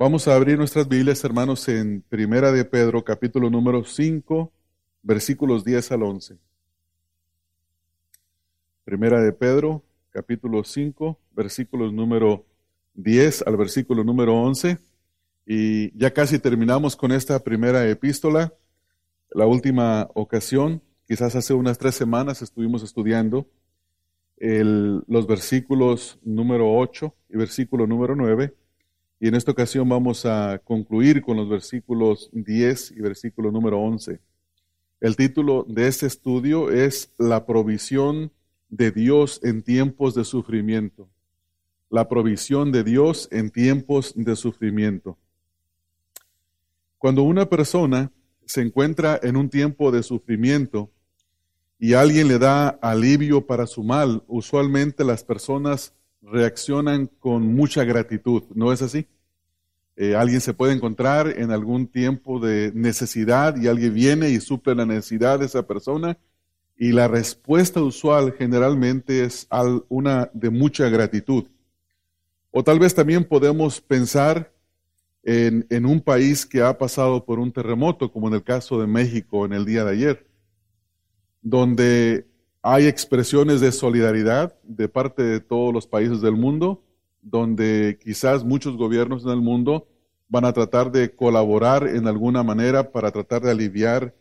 Vamos a abrir nuestras Biblias, hermanos, en Primera de Pedro, capítulo número 5, versículos 10 al 11. Primera de Pedro, capítulo 5, versículos número 10 al versículo número 11. Y ya casi terminamos con esta primera epístola. La última ocasión, quizás hace unas tres semanas, estuvimos estudiando los versículos número 8 y versículo número 9. Y en esta ocasión vamos a concluir con los versículos 10 y versículo número 11. El título de este estudio es La provisión de Dios en tiempos de sufrimiento. La provisión de Dios en tiempos de sufrimiento. Cuando una persona se encuentra en un tiempo de sufrimiento y alguien le da alivio para su mal, usualmente las personas reaccionan con mucha gratitud, ¿no es así? Eh, alguien se puede encontrar en algún tiempo de necesidad y alguien viene y suple la necesidad de esa persona y la respuesta usual generalmente es una de mucha gratitud. O tal vez también podemos pensar en, en un país que ha pasado por un terremoto, como en el caso de México en el día de ayer, donde hay expresiones de solidaridad de parte de todos los países del mundo, donde quizás muchos gobiernos en el mundo van a tratar de colaborar en alguna manera para tratar de aliviar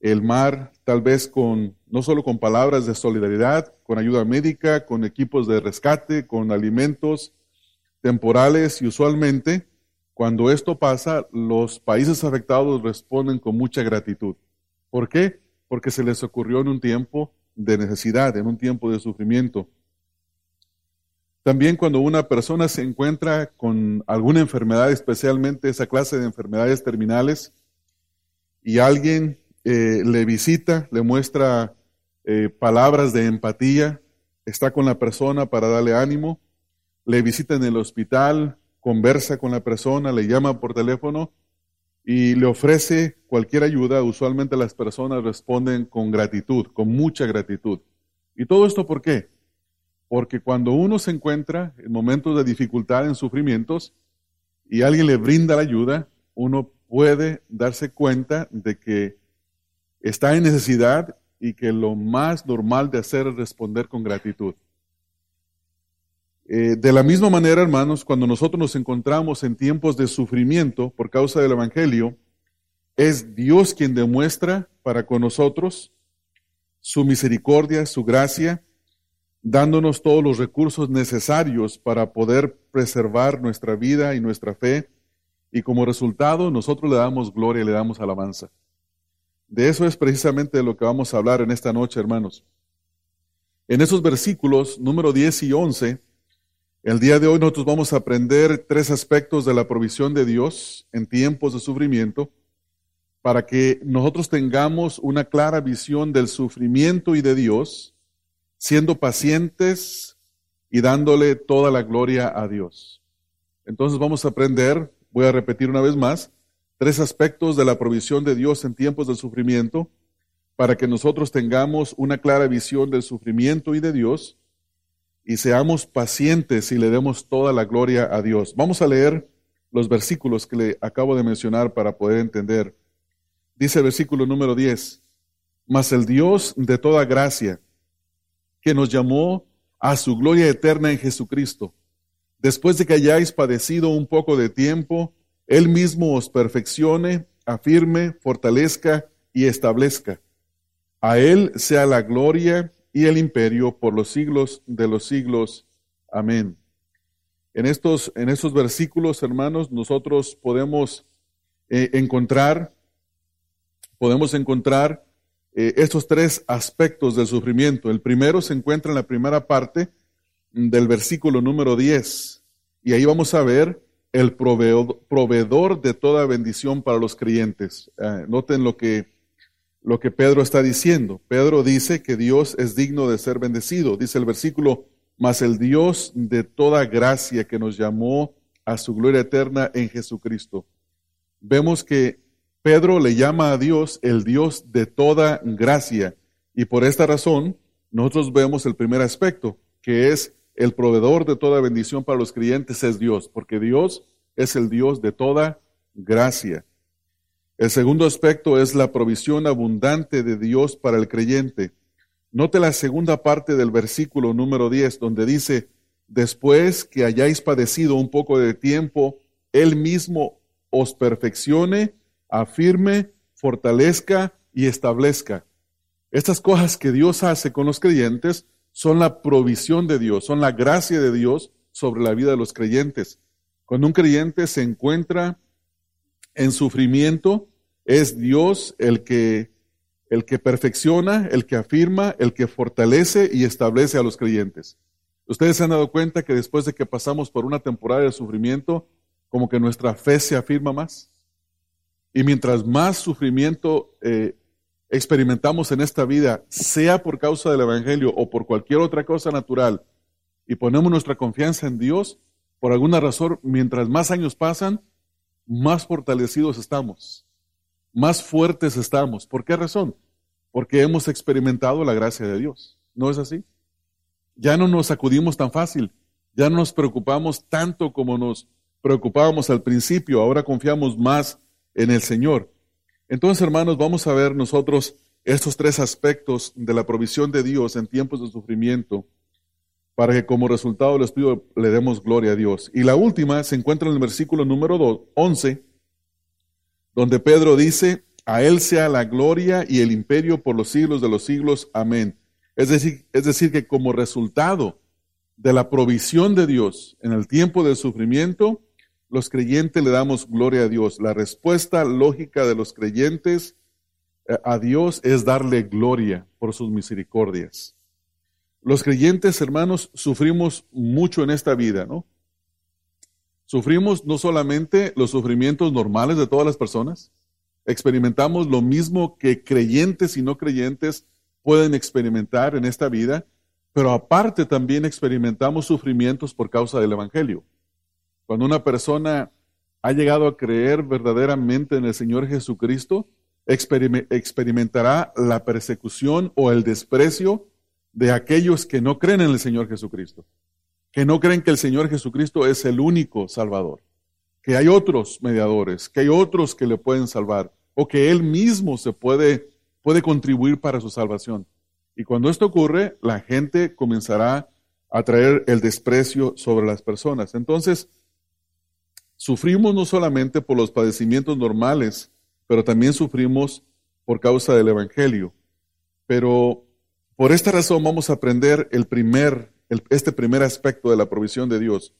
el mar, tal vez con no solo con palabras de solidaridad, con ayuda médica, con equipos de rescate, con alimentos temporales y usualmente cuando esto pasa, los países afectados responden con mucha gratitud. ¿Por qué? Porque se les ocurrió en un tiempo de necesidad, en un tiempo de sufrimiento. También cuando una persona se encuentra con alguna enfermedad, especialmente esa clase de enfermedades terminales, y alguien eh, le visita, le muestra eh, palabras de empatía, está con la persona para darle ánimo, le visita en el hospital, conversa con la persona, le llama por teléfono y le ofrece cualquier ayuda, usualmente las personas responden con gratitud, con mucha gratitud. ¿Y todo esto por qué? Porque cuando uno se encuentra en momentos de dificultad, en sufrimientos, y alguien le brinda la ayuda, uno puede darse cuenta de que está en necesidad y que lo más normal de hacer es responder con gratitud. Eh, de la misma manera, hermanos, cuando nosotros nos encontramos en tiempos de sufrimiento por causa del Evangelio, es Dios quien demuestra para con nosotros su misericordia, su gracia, dándonos todos los recursos necesarios para poder preservar nuestra vida y nuestra fe. Y como resultado, nosotros le damos gloria le damos alabanza. De eso es precisamente de lo que vamos a hablar en esta noche, hermanos. En esos versículos, número 10 y 11, el día de hoy nosotros vamos a aprender tres aspectos de la provisión de Dios en tiempos de sufrimiento para que nosotros tengamos una clara visión del sufrimiento y de Dios siendo pacientes y dándole toda la gloria a Dios. Entonces vamos a aprender, voy a repetir una vez más, tres aspectos de la provisión de Dios en tiempos de sufrimiento para que nosotros tengamos una clara visión del sufrimiento y de Dios y seamos pacientes y le demos toda la gloria a Dios. Vamos a leer los versículos que le acabo de mencionar para poder entender. Dice el versículo número 10, mas el Dios de toda gracia, que nos llamó a su gloria eterna en Jesucristo. Después de que hayáis padecido un poco de tiempo, Él mismo os perfeccione, afirme, fortalezca y establezca. A Él sea la gloria y el imperio por los siglos de los siglos. Amén. En estos, en estos versículos, hermanos, nosotros podemos eh, encontrar, podemos encontrar eh, estos tres aspectos del sufrimiento. El primero se encuentra en la primera parte del versículo número 10. Y ahí vamos a ver el proveedor, de toda bendición para los creyentes. Eh, noten lo que, lo que Pedro está diciendo. Pedro dice que Dios es digno de ser bendecido. Dice el versículo, mas el Dios de toda gracia que nos llamó a su gloria eterna en Jesucristo. Vemos que Pedro le llama a Dios el Dios de toda gracia. Y por esta razón, nosotros vemos el primer aspecto, que es el proveedor de toda bendición para los creyentes es Dios, porque Dios es el Dios de toda gracia. El segundo aspecto es la provisión abundante de Dios para el creyente. Note la segunda parte del versículo número 10, donde dice, después que hayáis padecido un poco de tiempo, Él mismo os perfeccione, afirme, fortalezca y establezca. Estas cosas que Dios hace con los creyentes son la provisión de Dios, son la gracia de Dios sobre la vida de los creyentes. Cuando un creyente se encuentra en sufrimiento, es Dios el que, el que perfecciona, el que afirma, el que fortalece y establece a los creyentes. Ustedes se han dado cuenta que después de que pasamos por una temporada de sufrimiento, como que nuestra fe se afirma más. Y mientras más sufrimiento eh, experimentamos en esta vida, sea por causa del Evangelio o por cualquier otra cosa natural, y ponemos nuestra confianza en Dios, por alguna razón, mientras más años pasan, más fortalecidos estamos, más fuertes estamos. ¿Por qué razón? Porque hemos experimentado la gracia de Dios. ¿No es así? Ya no nos acudimos tan fácil, ya no nos preocupamos tanto como nos preocupábamos al principio, ahora confiamos más en el Señor. Entonces, hermanos, vamos a ver nosotros estos tres aspectos de la provisión de Dios en tiempos de sufrimiento para que como resultado les pido le demos gloria a Dios. Y la última se encuentra en el versículo número 11, donde Pedro dice, a Él sea la gloria y el imperio por los siglos de los siglos. Amén. Es decir, es decir, que como resultado de la provisión de Dios en el tiempo del sufrimiento, los creyentes le damos gloria a Dios. La respuesta lógica de los creyentes eh, a Dios es darle gloria por sus misericordias. Los creyentes, hermanos, sufrimos mucho en esta vida, ¿no? Sufrimos no solamente los sufrimientos normales de todas las personas, experimentamos lo mismo que creyentes y no creyentes pueden experimentar en esta vida, pero aparte también experimentamos sufrimientos por causa del Evangelio. Cuando una persona ha llegado a creer verdaderamente en el Señor Jesucristo, experimentará la persecución o el desprecio de aquellos que no creen en el Señor Jesucristo, que no creen que el Señor Jesucristo es el único Salvador, que hay otros mediadores, que hay otros que le pueden salvar, o que Él mismo se puede, puede contribuir para su salvación. Y cuando esto ocurre, la gente comenzará a traer el desprecio sobre las personas. Entonces, sufrimos no solamente por los padecimientos normales, pero también sufrimos por causa del Evangelio. Pero por esta razón vamos a aprender el primer, este primer aspecto de la provisión de Dios.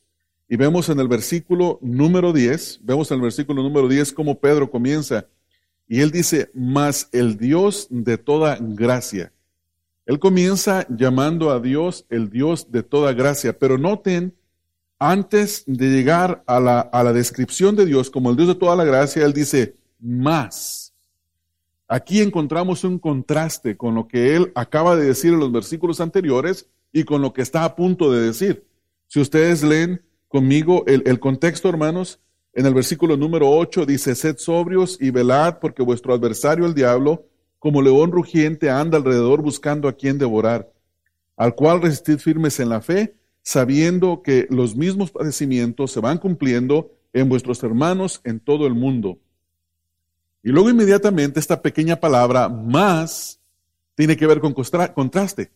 Y vemos en el versículo número 10, vemos en el versículo número 10 cómo Pedro comienza. Y él dice, mas el Dios de toda gracia. Él comienza llamando a Dios el Dios de toda gracia. Pero noten, antes de llegar a la, a la descripción de Dios como el Dios de toda la gracia, él dice, más. Aquí encontramos un contraste con lo que él acaba de decir en los versículos anteriores y con lo que está a punto de decir. Si ustedes leen conmigo el, contexto, hermanos, en el versículo número 8 dice, sed sobrios y velad porque vuestro adversario el diablo, como león rugiente, anda alrededor buscando a quien devorar, al cual resistid firmes en la fe, sabiendo que los mismos padecimientos se van cumpliendo en vuestros hermanos en todo el mundo. Y luego inmediatamente esta pequeña palabra más tiene que ver con contraste.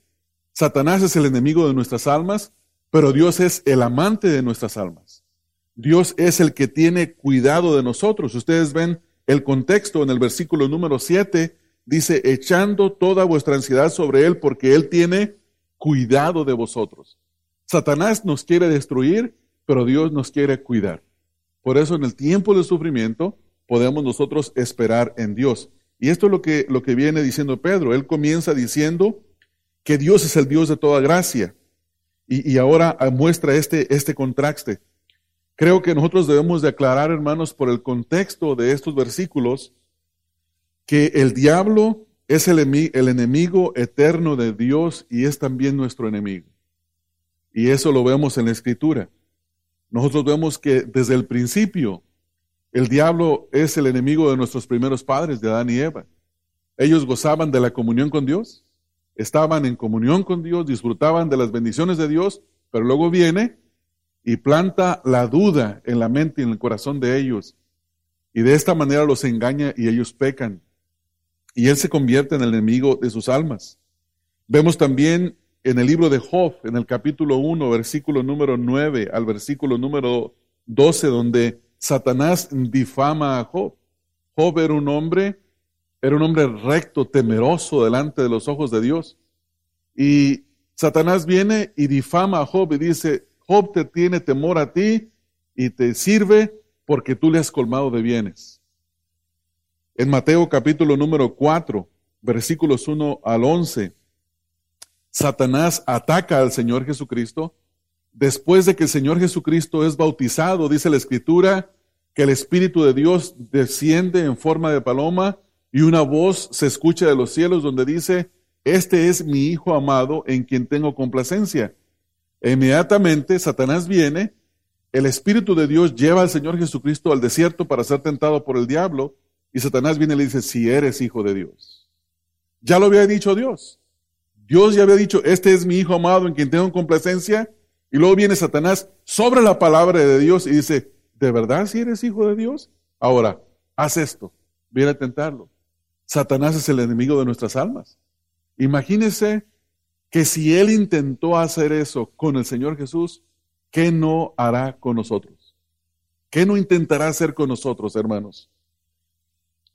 Satanás es el enemigo de nuestras almas, pero Dios es el amante de nuestras almas. Dios es el que tiene cuidado de nosotros. Ustedes ven el contexto en el versículo número 7, dice, echando toda vuestra ansiedad sobre Él porque Él tiene cuidado de vosotros. Satanás nos quiere destruir, pero Dios nos quiere cuidar. Por eso en el tiempo del sufrimiento, podemos nosotros esperar en Dios. Y esto es lo que, lo que viene diciendo Pedro. Él comienza diciendo que Dios es el Dios de toda gracia. Y, y ahora muestra este, este contraste. Creo que nosotros debemos de aclarar, hermanos, por el contexto de estos versículos, que el diablo es el, el enemigo eterno de Dios y es también nuestro enemigo. Y eso lo vemos en la escritura. Nosotros vemos que desde el principio el diablo es el enemigo de nuestros primeros padres, de Adán y Eva. Ellos gozaban de la comunión con Dios, estaban en comunión con Dios, disfrutaban de las bendiciones de Dios, pero luego viene y planta la duda en la mente y en el corazón de ellos. Y de esta manera los engaña y ellos pecan. Y él se convierte en el enemigo de sus almas. Vemos también en el libro de Job, en el capítulo 1, versículo número 9 al versículo número 12, donde Satanás difama a Job. Job era un hombre, era un hombre recto, temeroso delante de los ojos de Dios. Y Satanás viene y difama a Job y dice, Job te tiene temor a ti y te sirve porque tú le has colmado de bienes. En Mateo capítulo número 4, versículos 1 al 11, Satanás ataca al Señor Jesucristo. Después de que el Señor Jesucristo es bautizado, dice la Escritura, que el Espíritu de Dios desciende en forma de paloma y una voz se escucha de los cielos donde dice, este es mi Hijo amado en quien tengo complacencia. Inmediatamente Satanás viene, el Espíritu de Dios lleva al Señor Jesucristo al desierto para ser tentado por el diablo y Satanás viene y le dice, si eres hijo de Dios. Ya lo había dicho Dios. Dios ya había dicho, este es mi Hijo amado en quien tengo complacencia. Y luego viene Satanás sobre la palabra de Dios y dice, ¿de verdad si eres hijo de Dios? Ahora, haz esto, viene a tentarlo. Satanás es el enemigo de nuestras almas. Imagínese que si él intentó hacer eso con el Señor Jesús, ¿qué no hará con nosotros? ¿Qué no intentará hacer con nosotros, hermanos?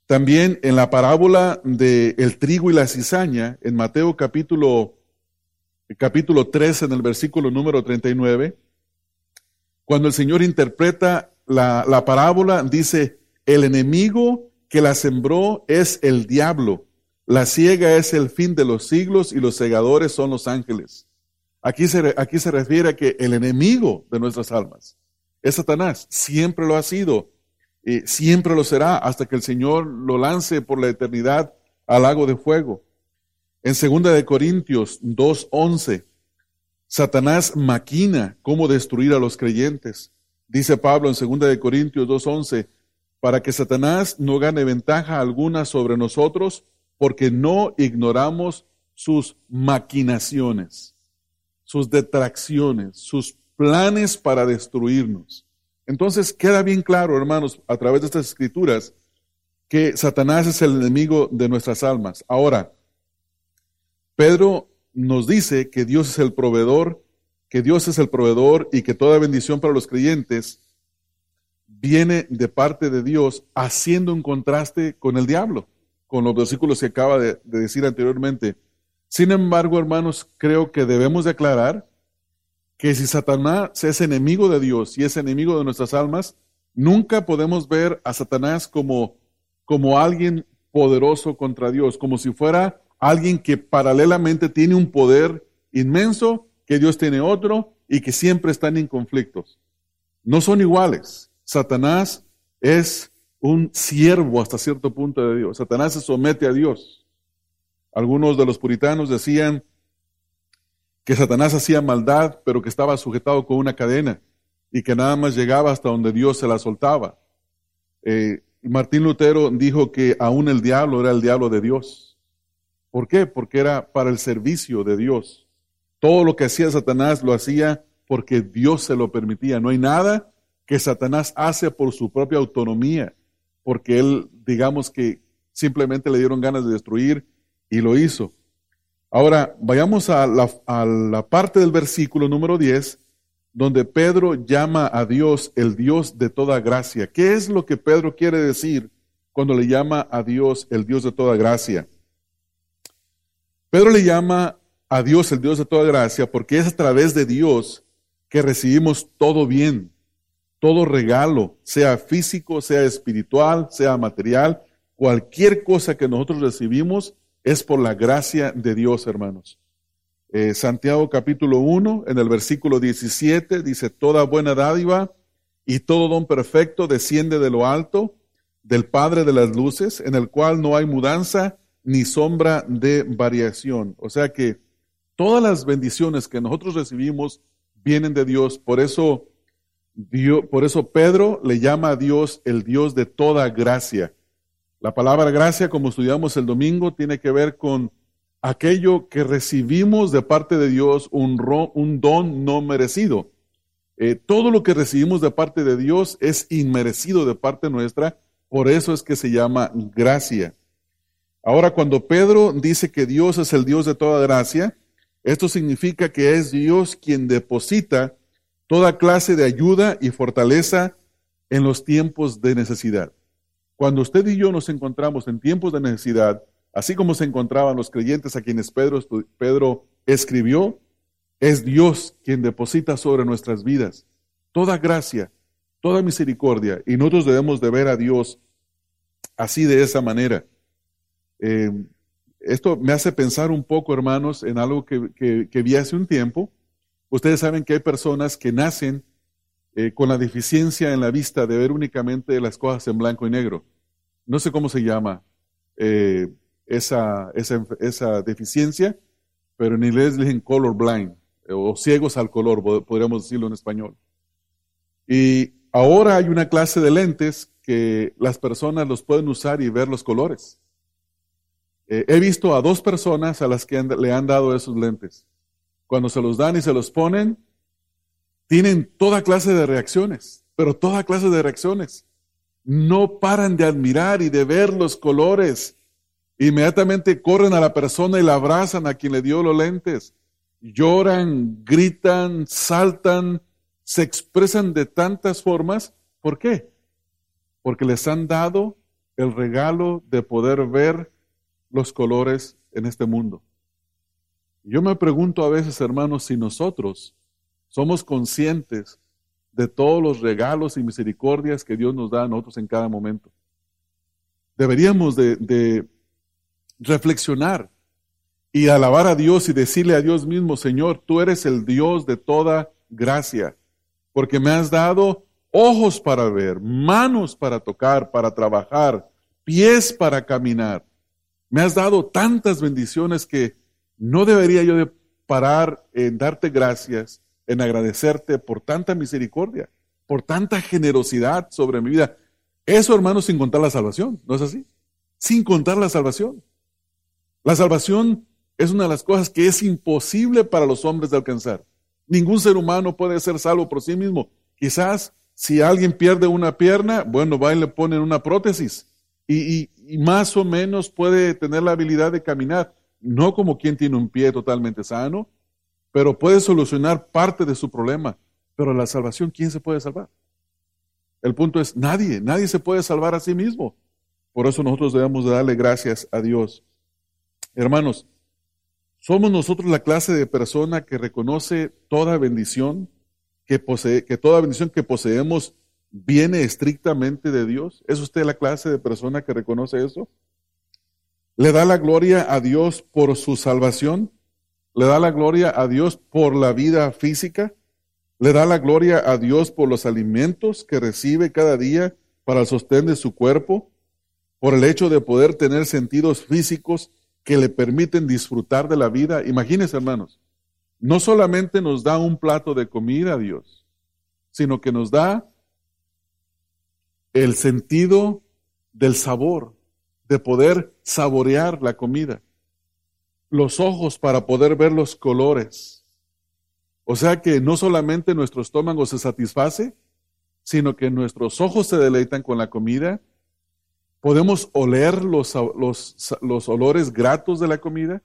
También en la parábola de el trigo y la cizaña, en Mateo capítulo, capítulo 3, en el versículo número 39, cuando el Señor interpreta la, la parábola, dice, el enemigo que la sembró es el diablo, la ciega es el fin de los siglos y los segadores son los ángeles. Aquí se, aquí se refiere a que el enemigo de nuestras almas es Satanás, siempre lo ha sido siempre lo será hasta que el Señor lo lance por la eternidad al lago de fuego. En segunda de Corintios 2:11, Satanás maquina cómo destruir a los creyentes. Dice Pablo en segunda de Corintios 2:11, para que Satanás no gane ventaja alguna sobre nosotros, porque no ignoramos sus maquinaciones, sus detracciones, sus planes para destruirnos. Entonces queda bien claro, hermanos, a través de estas escrituras, que Satanás es el enemigo de nuestras almas. Ahora, Pedro nos dice que Dios es el proveedor, que Dios es el proveedor y que toda bendición para los creyentes viene de parte de Dios, haciendo un contraste con el diablo, con los versículos que acaba de, de decir anteriormente. Sin embargo, hermanos, creo que debemos declarar que si Satanás es enemigo de Dios y es enemigo de nuestras almas, nunca podemos ver a Satanás como, como alguien poderoso contra Dios, como si fuera alguien que paralelamente tiene un poder inmenso, que Dios tiene otro y que siempre están en conflictos. No son iguales. Satanás es un siervo hasta cierto punto de Dios. Satanás se somete a Dios. Algunos de los puritanos decían que Satanás hacía maldad, pero que estaba sujetado con una cadena y que nada más llegaba hasta donde Dios se la soltaba. Eh, Martín Lutero dijo que aún el diablo era el diablo de Dios. ¿Por qué? Porque era para el servicio de Dios. Todo lo que hacía Satanás lo hacía porque Dios se lo permitía. No hay nada que Satanás hace por su propia autonomía, porque él, digamos que simplemente le dieron ganas de destruir y lo hizo. Ahora, vayamos a la, parte del versículo número 10, donde Pedro llama a Dios el Dios de toda gracia. ¿Qué es lo que Pedro quiere decir cuando le llama a Dios el Dios de toda gracia? Pedro le llama a Dios el Dios de toda gracia porque es a través de Dios que recibimos todo bien, todo regalo, sea físico, sea espiritual, sea material, cualquier cosa que nosotros recibimos es por la gracia de Dios, hermanos. Eh, Santiago capítulo 1, en el versículo 17, dice, toda buena dádiva y todo don perfecto desciende de lo alto, del Padre de las Luces, en el cual no hay mudanza ni sombra de variación. O sea que todas las bendiciones que nosotros recibimos vienen de Dios. Por eso, Dios, por eso Pedro le llama a Dios el Dios de toda gracia. La palabra gracia, como estudiamos el domingo, tiene que ver con aquello que recibimos de parte de Dios, un, un don no merecido. Eh, todo lo que recibimos de parte de Dios es inmerecido de parte nuestra, por eso es que se llama gracia. Ahora, cuando Pedro dice que Dios es el Dios de toda gracia, esto significa que es Dios quien deposita toda clase de ayuda y fortaleza en los tiempos de necesidad. Cuando usted y yo nos encontramos en tiempos de necesidad, así como se encontraban los creyentes a quienes Pedro, Pedro escribió, es Dios quien deposita sobre nuestras vidas toda gracia, toda misericordia, y nosotros debemos de ver a Dios así de esa manera. Eh, esto me hace pensar un poco, hermanos, en algo que, vi hace un tiempo. Ustedes saben que hay personas que nacen eh, con la deficiencia en la vista de ver únicamente las cosas en blanco y negro. No sé cómo se llama eh, esa, esa, esa, deficiencia, pero en inglés dicen color blind o ciegos al color, podríamos decirlo en español. Y ahora hay una clase de lentes que las personas los pueden usar y ver los colores. Eh, he visto a dos personas a las que le han dado esos lentes. Cuando se los dan y se los ponen, tienen toda clase de reacciones, pero toda clase de reacciones. No paran de admirar y de ver los colores. Inmediatamente corren a la persona y la abrazan a quien le dio los lentes lloran, gritan, saltan, se expresan de tantas formas. ¿Por qué? Porque les han dado el regalo de poder ver los colores en este mundo. Yo me pregunto a veces, hermanos, si nosotros somos conscientes de todos los regalos y misericordias que Dios nos da a nosotros en cada momento. Deberíamos de, reflexionar y alabar a Dios y decirle a Dios mismo, Señor, tú eres el Dios de toda gracia, porque me has dado ojos para ver, manos para tocar, para trabajar, pies para caminar. Me has dado tantas bendiciones que no debería yo de parar en darte gracias, en agradecerte por tanta misericordia, por tanta generosidad sobre mi vida. Eso, hermanos, sin contar la salvación, ¿no es así? Sin contar la salvación. La salvación es una de las cosas que es imposible para los hombres de alcanzar. Ningún ser humano puede ser salvo por sí mismo. Quizás si alguien pierde una pierna, bueno, va y le ponen una prótesis y, más o menos puede tener la habilidad de caminar, no como quien tiene un pie totalmente sano, pero puede solucionar parte de su problema. Pero la salvación, ¿quién se puede salvar? El punto es, nadie, nadie se puede salvar a sí mismo. Por eso nosotros debemos de darle gracias a Dios. Hermanos, somos nosotros la clase de persona que reconoce toda bendición que posee, que toda bendición que poseemos viene estrictamente de Dios. ¿Es usted la clase de persona que reconoce eso? ¿Le da la gloria a Dios por su salvación? ¿Le da la gloria a Dios por la vida física? ¿Le da la gloria a Dios por los alimentos que recibe cada día para el sostén de su cuerpo? ¿Por el hecho de poder tener sentidos físicos que le permiten disfrutar de la vida. Imagínense, hermanos, no solamente nos da un plato de comida a Dios, sino que nos da el sentido del sabor, de poder saborear la comida, los ojos para poder ver los colores. O sea que no solamente nuestro estómago se satisface, sino que nuestros ojos se deleitan con la comida podemos oler los, los, olores gratos de la comida.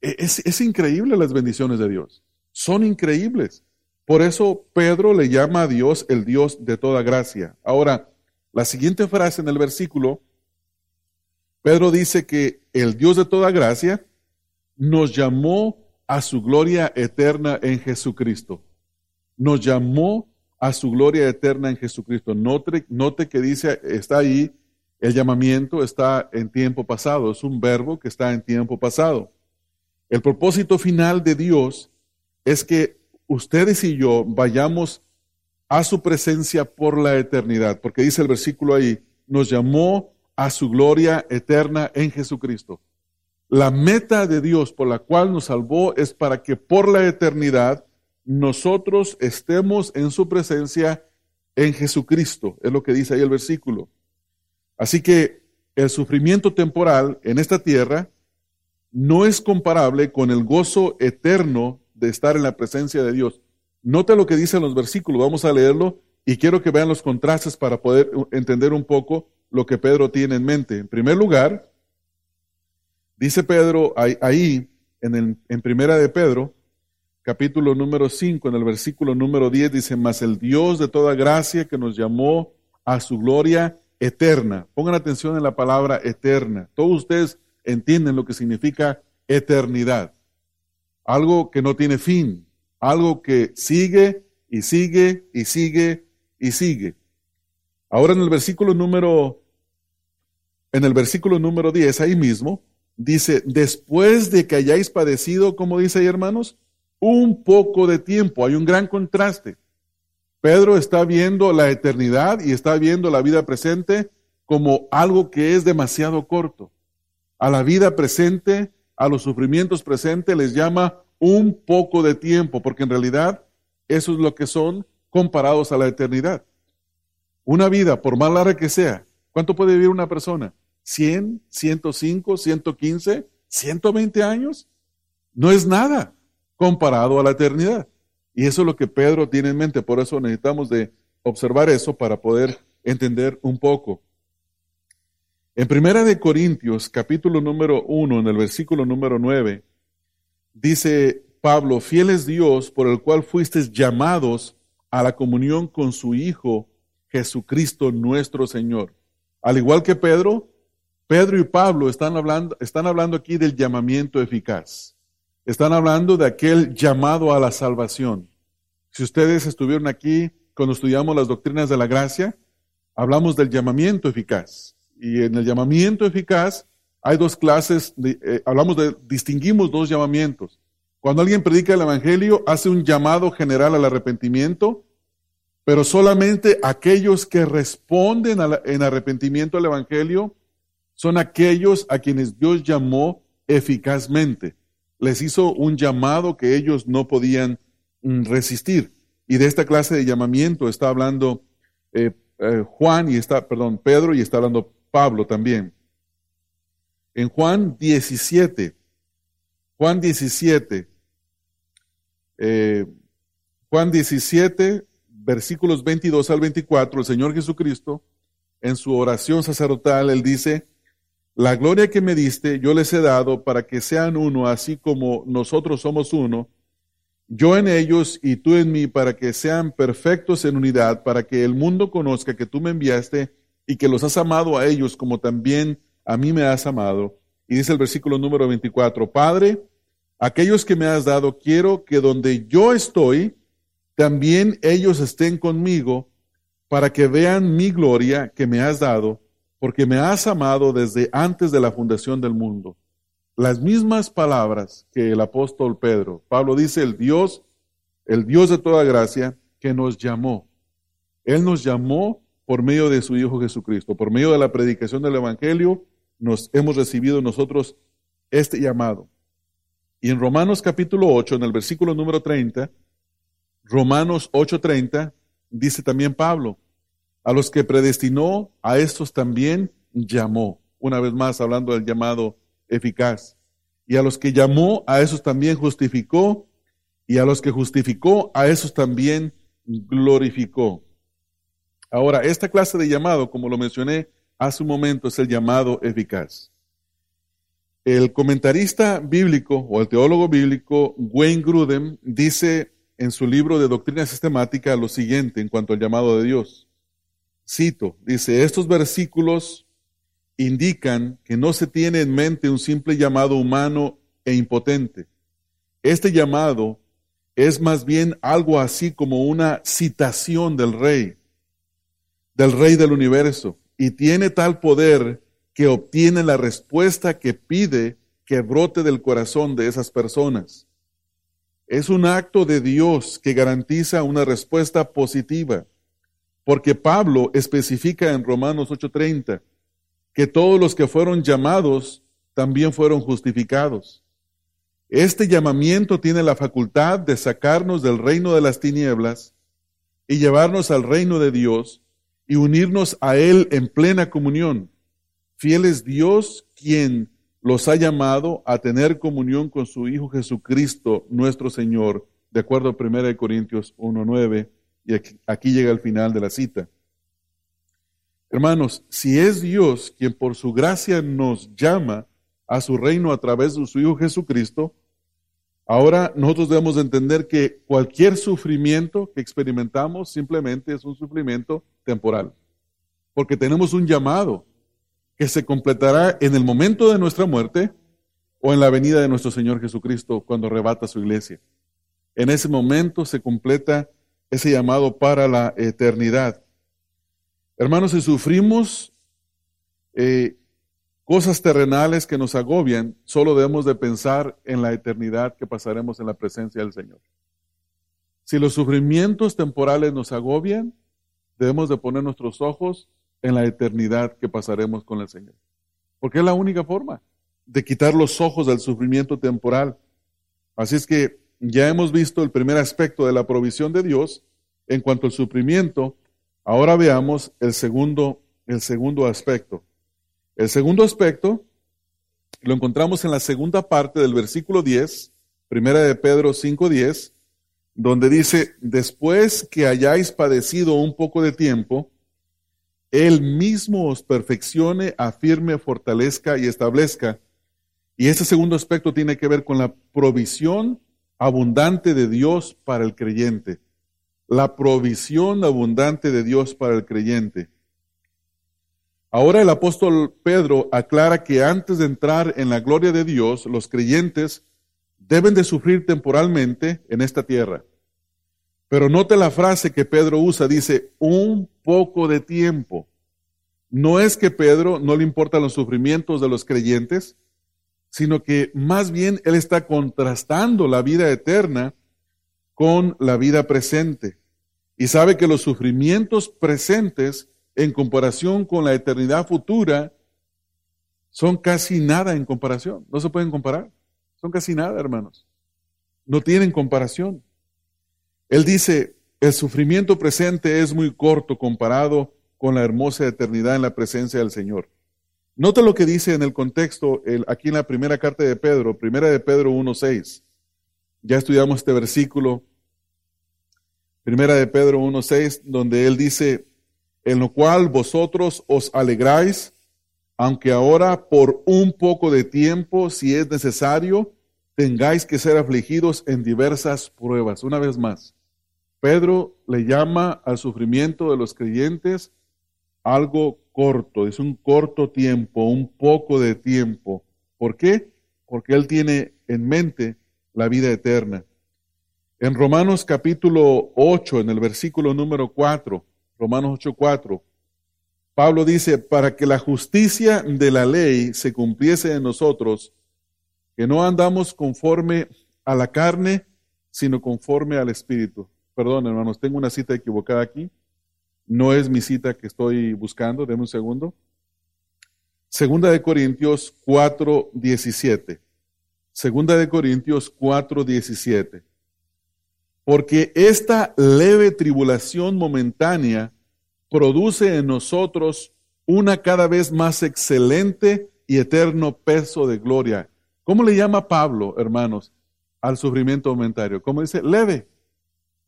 E, es, es, increíble las bendiciones de Dios. Son increíbles. Por eso Pedro le llama a Dios el Dios de toda gracia. Ahora, la siguiente frase en el versículo, Pedro dice que el Dios de toda gracia nos llamó a su gloria eterna en Jesucristo. Nos llamó a su gloria eterna en Jesucristo. Note, note que dice, está ahí, el llamamiento está en tiempo pasado, es un verbo que está en tiempo pasado. El propósito final de Dios es que ustedes y yo vayamos a su presencia por la eternidad, porque dice el versículo ahí, nos llamó a su gloria eterna en Jesucristo. La meta de Dios por la cual nos salvó es para que por la eternidad nosotros estemos en su presencia en Jesucristo, es lo que dice ahí el versículo. Así que el sufrimiento temporal en esta tierra no es comparable con el gozo eterno de estar en la presencia de Dios. Nota lo que dicen los versículos, vamos a leerlo y quiero que vean los contrastes para poder entender un poco lo que Pedro tiene en mente. En primer lugar, dice Pedro ahí, en, el, en primera de Pedro, capítulo número 5, en el versículo número 10, dice, mas el Dios de toda gracia que nos llamó a su gloria eterna. Pongan atención en la palabra eterna. Todos ustedes entienden lo que significa eternidad. Algo que no tiene fin, algo que sigue y sigue y sigue y sigue. Ahora en el versículo número en el versículo número 10 ahí mismo dice, "Después de que hayáis padecido, como dice ahí, hermanos, un poco de tiempo, hay un gran contraste. Pedro está viendo la eternidad y está viendo la vida presente como algo que es demasiado corto. A la vida presente, a los sufrimientos presentes les llama un poco de tiempo, porque en realidad eso es lo que son comparados a la eternidad. Una vida, por más larga que sea, ¿cuánto puede vivir una persona? ¿100, 105, 115, 120 años? No es nada comparado a la eternidad. Y eso es lo que Pedro tiene en mente, por eso necesitamos de observar eso para poder entender un poco. En Primera de Corintios, capítulo número 1, en el versículo número 9, dice Pablo, fiel es Dios por el cual fuisteis llamados a la comunión con su Hijo Jesucristo nuestro Señor. Al igual que Pedro, Pedro y Pablo están hablando, están hablando aquí del llamamiento eficaz. Están hablando de aquel llamado a la salvación. Si ustedes estuvieron aquí cuando estudiamos las doctrinas de la gracia, hablamos del llamamiento eficaz. Y en el llamamiento eficaz hay dos clases, eh, hablamos de, distinguimos dos llamamientos. Cuando alguien predica el Evangelio, hace un llamado general al arrepentimiento, pero solamente aquellos que responden en arrepentimiento al Evangelio son aquellos a quienes Dios llamó eficazmente. Les hizo un llamado que ellos no podían mm, resistir. Y de esta clase de llamamiento está hablando eh, eh, Juan y está, perdón, Pedro y está hablando Pablo también. En Juan 17, Juan 17, eh, Juan 17, versículos 22 al 24, el Señor Jesucristo, en su oración sacerdotal, él dice, la gloria que me diste yo les he dado para que sean uno, así como nosotros somos uno, yo en ellos y tú en mí, para que sean perfectos en unidad, para que el mundo conozca que tú me enviaste y que los has amado a ellos como también a mí me has amado. Y dice el versículo número 24, Padre, aquellos que me has dado, quiero que donde yo estoy, también ellos estén conmigo, para que vean mi gloria que me has dado, porque me has amado desde antes de la fundación del mundo. Las mismas palabras que el apóstol Pedro. Pablo dice, el Dios, el Dios de toda gracia, que nos llamó. Él nos llamó por medio de su Hijo Jesucristo, por medio de la predicación del Evangelio, nos hemos recibido nosotros este llamado. Y en Romanos capítulo 8, en el versículo número 30, Romanos 8:30, dice también Pablo, a los que predestinó, a estos también llamó. Una vez más hablando del llamado eficaz. Y a los que llamó, a esos también justificó. Y a los que justificó, a esos también glorificó. Ahora, esta clase de llamado, como lo mencioné hace un momento, es el llamado eficaz. El comentarista bíblico o el teólogo bíblico Wayne Grudem dice en su libro de Doctrina Sistemática lo siguiente en cuanto al llamado de Dios. Cito, dice, estos versículos indican que no se tiene en mente un simple llamado humano e impotente. Este llamado es más bien algo así como una citación del rey del Rey del universo y tiene tal poder que obtiene la respuesta que pide que brote del corazón de esas personas. Es un acto de Dios que garantiza una respuesta positiva, porque Pablo especifica en Romanos 8:30 que todos los que fueron llamados también fueron justificados. Este llamamiento tiene la facultad de sacarnos del reino de las tinieblas y llevarnos al reino de Dios, y unirnos a Él en plena comunión. Fiel es Dios quien los ha llamado a tener comunión con su Hijo Jesucristo, nuestro Señor, de acuerdo a 1 Corintios 1.9, y aquí, aquí llega el final de la cita. Hermanos, si es Dios quien por su gracia nos llama a su reino a través de su Hijo Jesucristo, ahora nosotros debemos entender que cualquier sufrimiento que experimentamos simplemente es un sufrimiento temporal, porque tenemos un llamado que se completará en el momento de nuestra muerte o en la venida de nuestro Señor Jesucristo cuando arrebata su iglesia. En ese momento se completa ese llamado para la eternidad. Hermanos, si sufrimos eh, cosas terrenales que nos agobian, solo debemos de pensar en la eternidad que pasaremos en la presencia del Señor. Si los sufrimientos temporales nos agobian, debemos de poner nuestros ojos en la eternidad que pasaremos con el Señor. Porque es la única forma de quitar los ojos del sufrimiento temporal. Así es que ya hemos visto el primer aspecto de la provisión de Dios en cuanto al sufrimiento. Ahora veamos el segundo, el segundo aspecto. El segundo aspecto lo encontramos en la segunda parte del versículo 10, primera de Pedro 5:10, donde dice, después que hayáis padecido un poco de tiempo, él mismo os perfeccione, afirme, fortalezca y establezca. Y este segundo aspecto tiene que ver con la provisión abundante de Dios para el creyente. La provisión abundante de Dios para el creyente. Ahora el apóstol Pedro aclara que antes de entrar en la gloria de Dios, los creyentes deben de sufrir temporalmente en esta tierra. Pero note la frase que Pedro usa, dice, un poco de tiempo. No es que Pedro no le importan los sufrimientos de los creyentes, sino que más bien él está contrastando la vida eterna con la vida presente. Y sabe que los sufrimientos presentes en comparación con la eternidad futura son casi nada en comparación. No se pueden comparar. Son casi nada, hermanos. No tienen comparación. Él dice, el sufrimiento presente es muy corto comparado con la hermosa eternidad en la presencia del Señor. Nota lo que dice en el contexto, aquí en la primera carta de Pedro, primera de Pedro 1.6. Ya estudiamos este versículo, primera de Pedro 1.6, donde él dice, en lo cual vosotros os alegráis, aunque ahora por un poco de tiempo, si es necesario, tengáis que ser afligidos en diversas pruebas. Una vez más, Pedro le llama al sufrimiento de los creyentes algo corto, es un corto tiempo, un poco de tiempo. ¿Por qué? Porque él tiene en mente la vida eterna. En Romanos capítulo 8, en el versículo número 4, Romanos 8, 4, Pablo dice, para que la justicia de la ley se cumpliese en nosotros, que no andamos conforme a la carne, sino conforme al Espíritu. Perdón, hermanos, tengo una cita equivocada aquí. No es mi cita que estoy buscando. Deme un segundo. Segunda de Corintios 4, 17. Segunda de Corintios 4, 17. Porque esta leve tribulación momentánea produce en nosotros una cada vez más excelente y eterno peso de gloria. ¿Cómo le llama Pablo, hermanos, al sufrimiento momentáneo? ¿Cómo dice? Leve.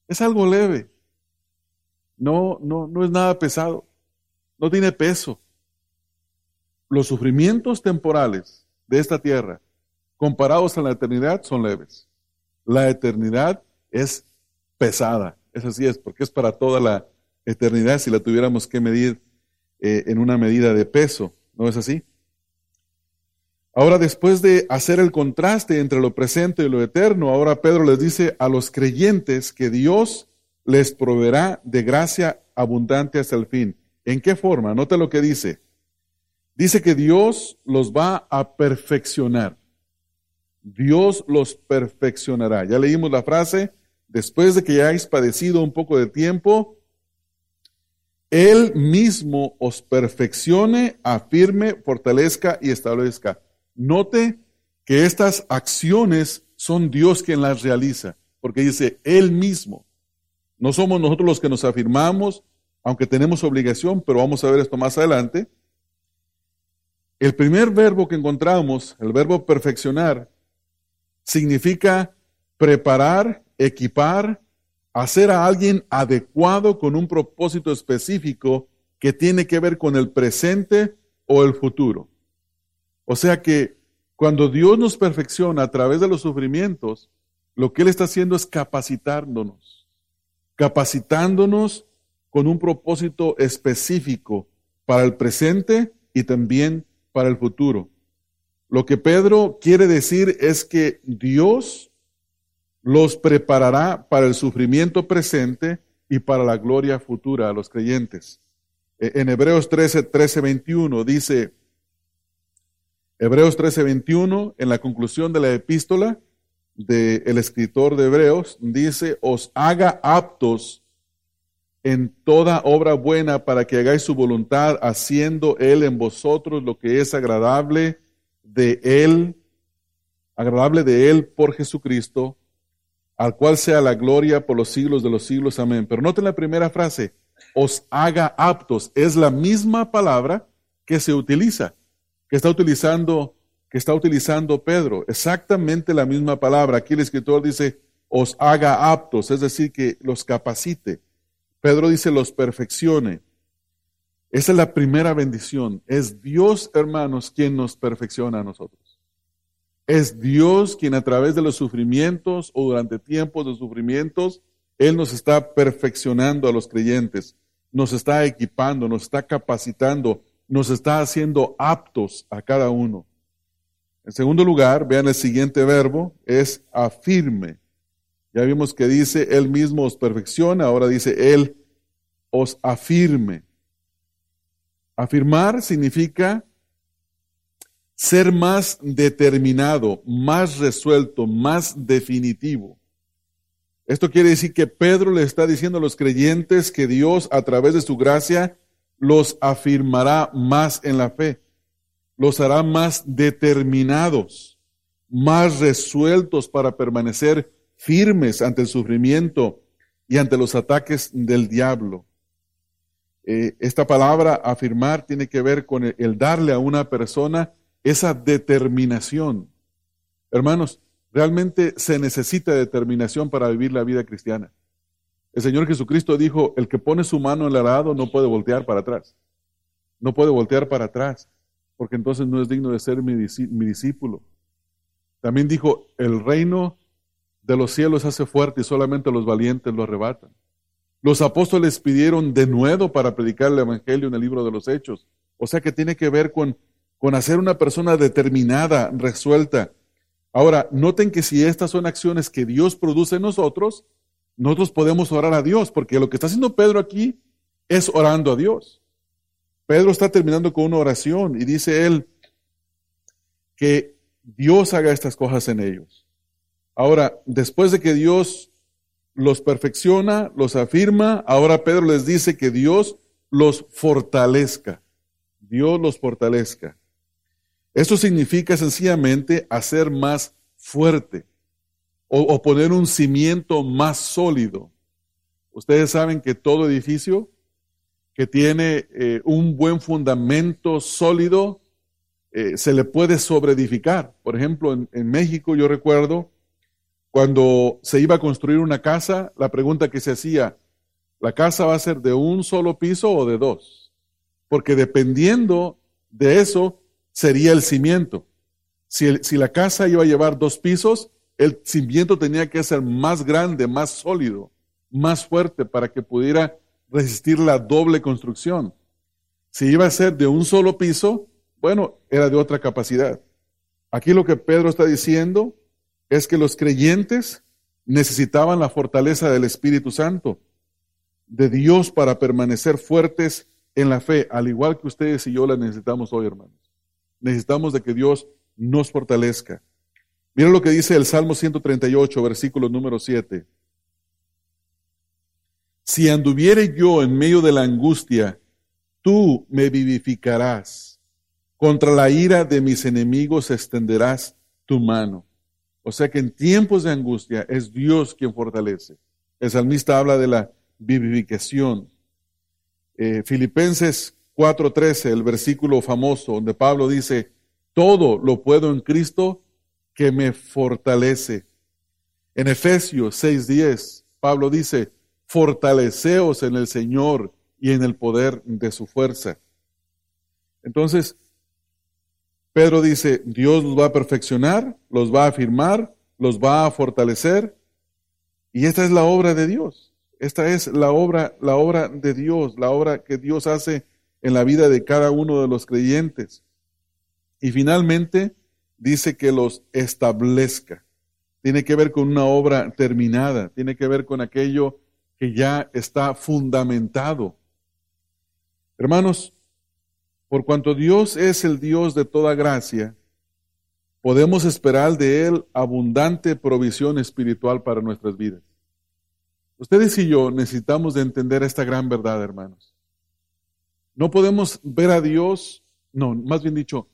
Es algo leve. No, no, no es nada pesado. No tiene peso. Los sufrimientos temporales de esta tierra, comparados a la eternidad, son leves. La eternidad es pesada. Es así es, porque es para toda la eternidad si la tuviéramos que medir eh, en una medida de peso. ¿No es así? Ahora, después de hacer el contraste entre lo presente y lo eterno, ahora Pedro les dice a los creyentes que Dios les proveerá de gracia abundante hasta el fin. ¿En qué forma? Nota lo que dice. Dice que Dios los va a perfeccionar. Dios los perfeccionará. Ya leímos la frase, después de que hayáis padecido un poco de tiempo, Él mismo os perfeccione, afirme, fortalezca y establezca. Note que estas acciones son Dios quien las realiza, porque dice Él mismo. No somos nosotros los que nos afirmamos, aunque tenemos obligación, pero vamos a ver esto más adelante. El primer verbo que encontramos, el verbo perfeccionar, significa preparar equipar, hacer a alguien adecuado con un propósito específico que tiene que ver con el presente o el futuro. O sea que cuando Dios nos perfecciona a través de los sufrimientos, lo que Él está haciendo es capacitándonos, capacitándonos con un propósito específico para el presente y también para el futuro. Lo que Pedro quiere decir es que Dios los preparará para el sufrimiento presente y para la gloria futura a los creyentes. E, en Hebreos 13, 13, 21 dice, Hebreos 13, 21, en la conclusión de la epístola del escritor de Hebreos, dice, os haga aptos en toda obra buena para que hagáis su voluntad, haciendo Él en vosotros lo que es agradable de Él, agradable de Él por Jesucristo, al cual sea la gloria por los siglos de los siglos. Amén. Pero noten la primera frase, os haga aptos. Es la misma palabra que se utiliza, que está utilizando, que está utilizando Pedro. Exactamente la misma palabra. Aquí el escritor dice, os haga aptos, es decir, que los capacite. Pedro dice, los perfeccione. Esa es la primera bendición. Es Dios, hermanos, quien nos perfecciona a nosotros. Es Dios quien a través de los sufrimientos o durante tiempos de sufrimientos, Él nos está perfeccionando a los creyentes, nos está equipando, nos está capacitando, nos está haciendo aptos a cada uno. En segundo lugar, vean el siguiente verbo, es afirme. Ya vimos que dice, Él mismo os perfecciona, ahora dice, Él os afirme. Afirmar significa ser más determinado, más resuelto, más definitivo. Esto quiere decir que Pedro le está diciendo a los creyentes que Dios a través de su gracia los afirmará más en la fe, los hará más determinados, más resueltos para permanecer firmes ante el sufrimiento y ante los ataques del diablo. Eh, esta palabra afirmar tiene que ver con el, darle a una persona esa determinación. Hermanos, realmente se necesita determinación para vivir la vida cristiana. El Señor Jesucristo dijo, el que pone su mano en el arado no puede voltear para atrás. No puede voltear para atrás, porque entonces no es digno de ser mi, mi discípulo. También dijo, el reino de los cielos hace fuerte y solamente los valientes lo arrebatan. Los apóstoles pidieron de nuevo para predicar el Evangelio en el libro de los Hechos. O sea que tiene que ver con, con hacer una persona determinada, resuelta. Ahora, noten que si estas son acciones que Dios produce en nosotros, nosotros podemos orar a Dios, porque lo que está haciendo Pedro aquí es orando a Dios. Pedro está terminando con una oración y dice él que Dios haga estas cosas en ellos. Ahora, después de que Dios los perfecciona, los afirma, ahora Pedro les dice que Dios los fortalezca. Dios los fortalezca. Esto significa sencillamente hacer más fuerte o, poner un cimiento más sólido. Ustedes saben que todo edificio que tiene eh, un buen fundamento sólido eh, se le puede sobreedificar. Por ejemplo, en México yo recuerdo cuando se iba a construir una casa, la pregunta que se hacía, ¿la casa va a ser de un solo piso o de dos? Porque dependiendo de eso sería el cimiento. Si, la casa iba a llevar dos pisos, el cimiento tenía que ser más grande, más sólido, más fuerte para que pudiera resistir la doble construcción. Si iba a ser de un solo piso, bueno, era de otra capacidad. Aquí lo que Pedro está diciendo es que los creyentes necesitaban la fortaleza del Espíritu Santo, de Dios para permanecer fuertes en la fe, al igual que ustedes y yo la necesitamos hoy, hermanos. Necesitamos de que Dios nos fortalezca. Mira lo que dice el Salmo 138, versículo número 7. Si anduviere yo en medio de la angustia, tú me vivificarás. Contra la ira de mis enemigos extenderás tu mano. O sea que en tiempos de angustia es Dios quien fortalece. El salmista habla de la vivificación. Eh, Filipenses 4:13, el versículo famoso donde Pablo dice, todo lo puedo en Cristo que me fortalece. En Efesios 6:10, Pablo dice, fortaleceos en el Señor y en el poder de su fuerza. Entonces, Pedro dice, Dios los va a perfeccionar, los va a afirmar, los va a fortalecer, y esta es la obra de Dios. Esta es la obra, la obra de Dios, la obra que Dios hace en la vida de cada uno de los creyentes. Y finalmente dice que los establezca. Tiene que ver con una obra terminada, tiene que ver con aquello que ya está fundamentado. Hermanos, por cuanto Dios es el Dios de toda gracia, podemos esperar de Él abundante provisión espiritual para nuestras vidas. Ustedes y yo necesitamos de entender esta gran verdad, hermanos. No podemos ver a Dios, no, más bien dicho,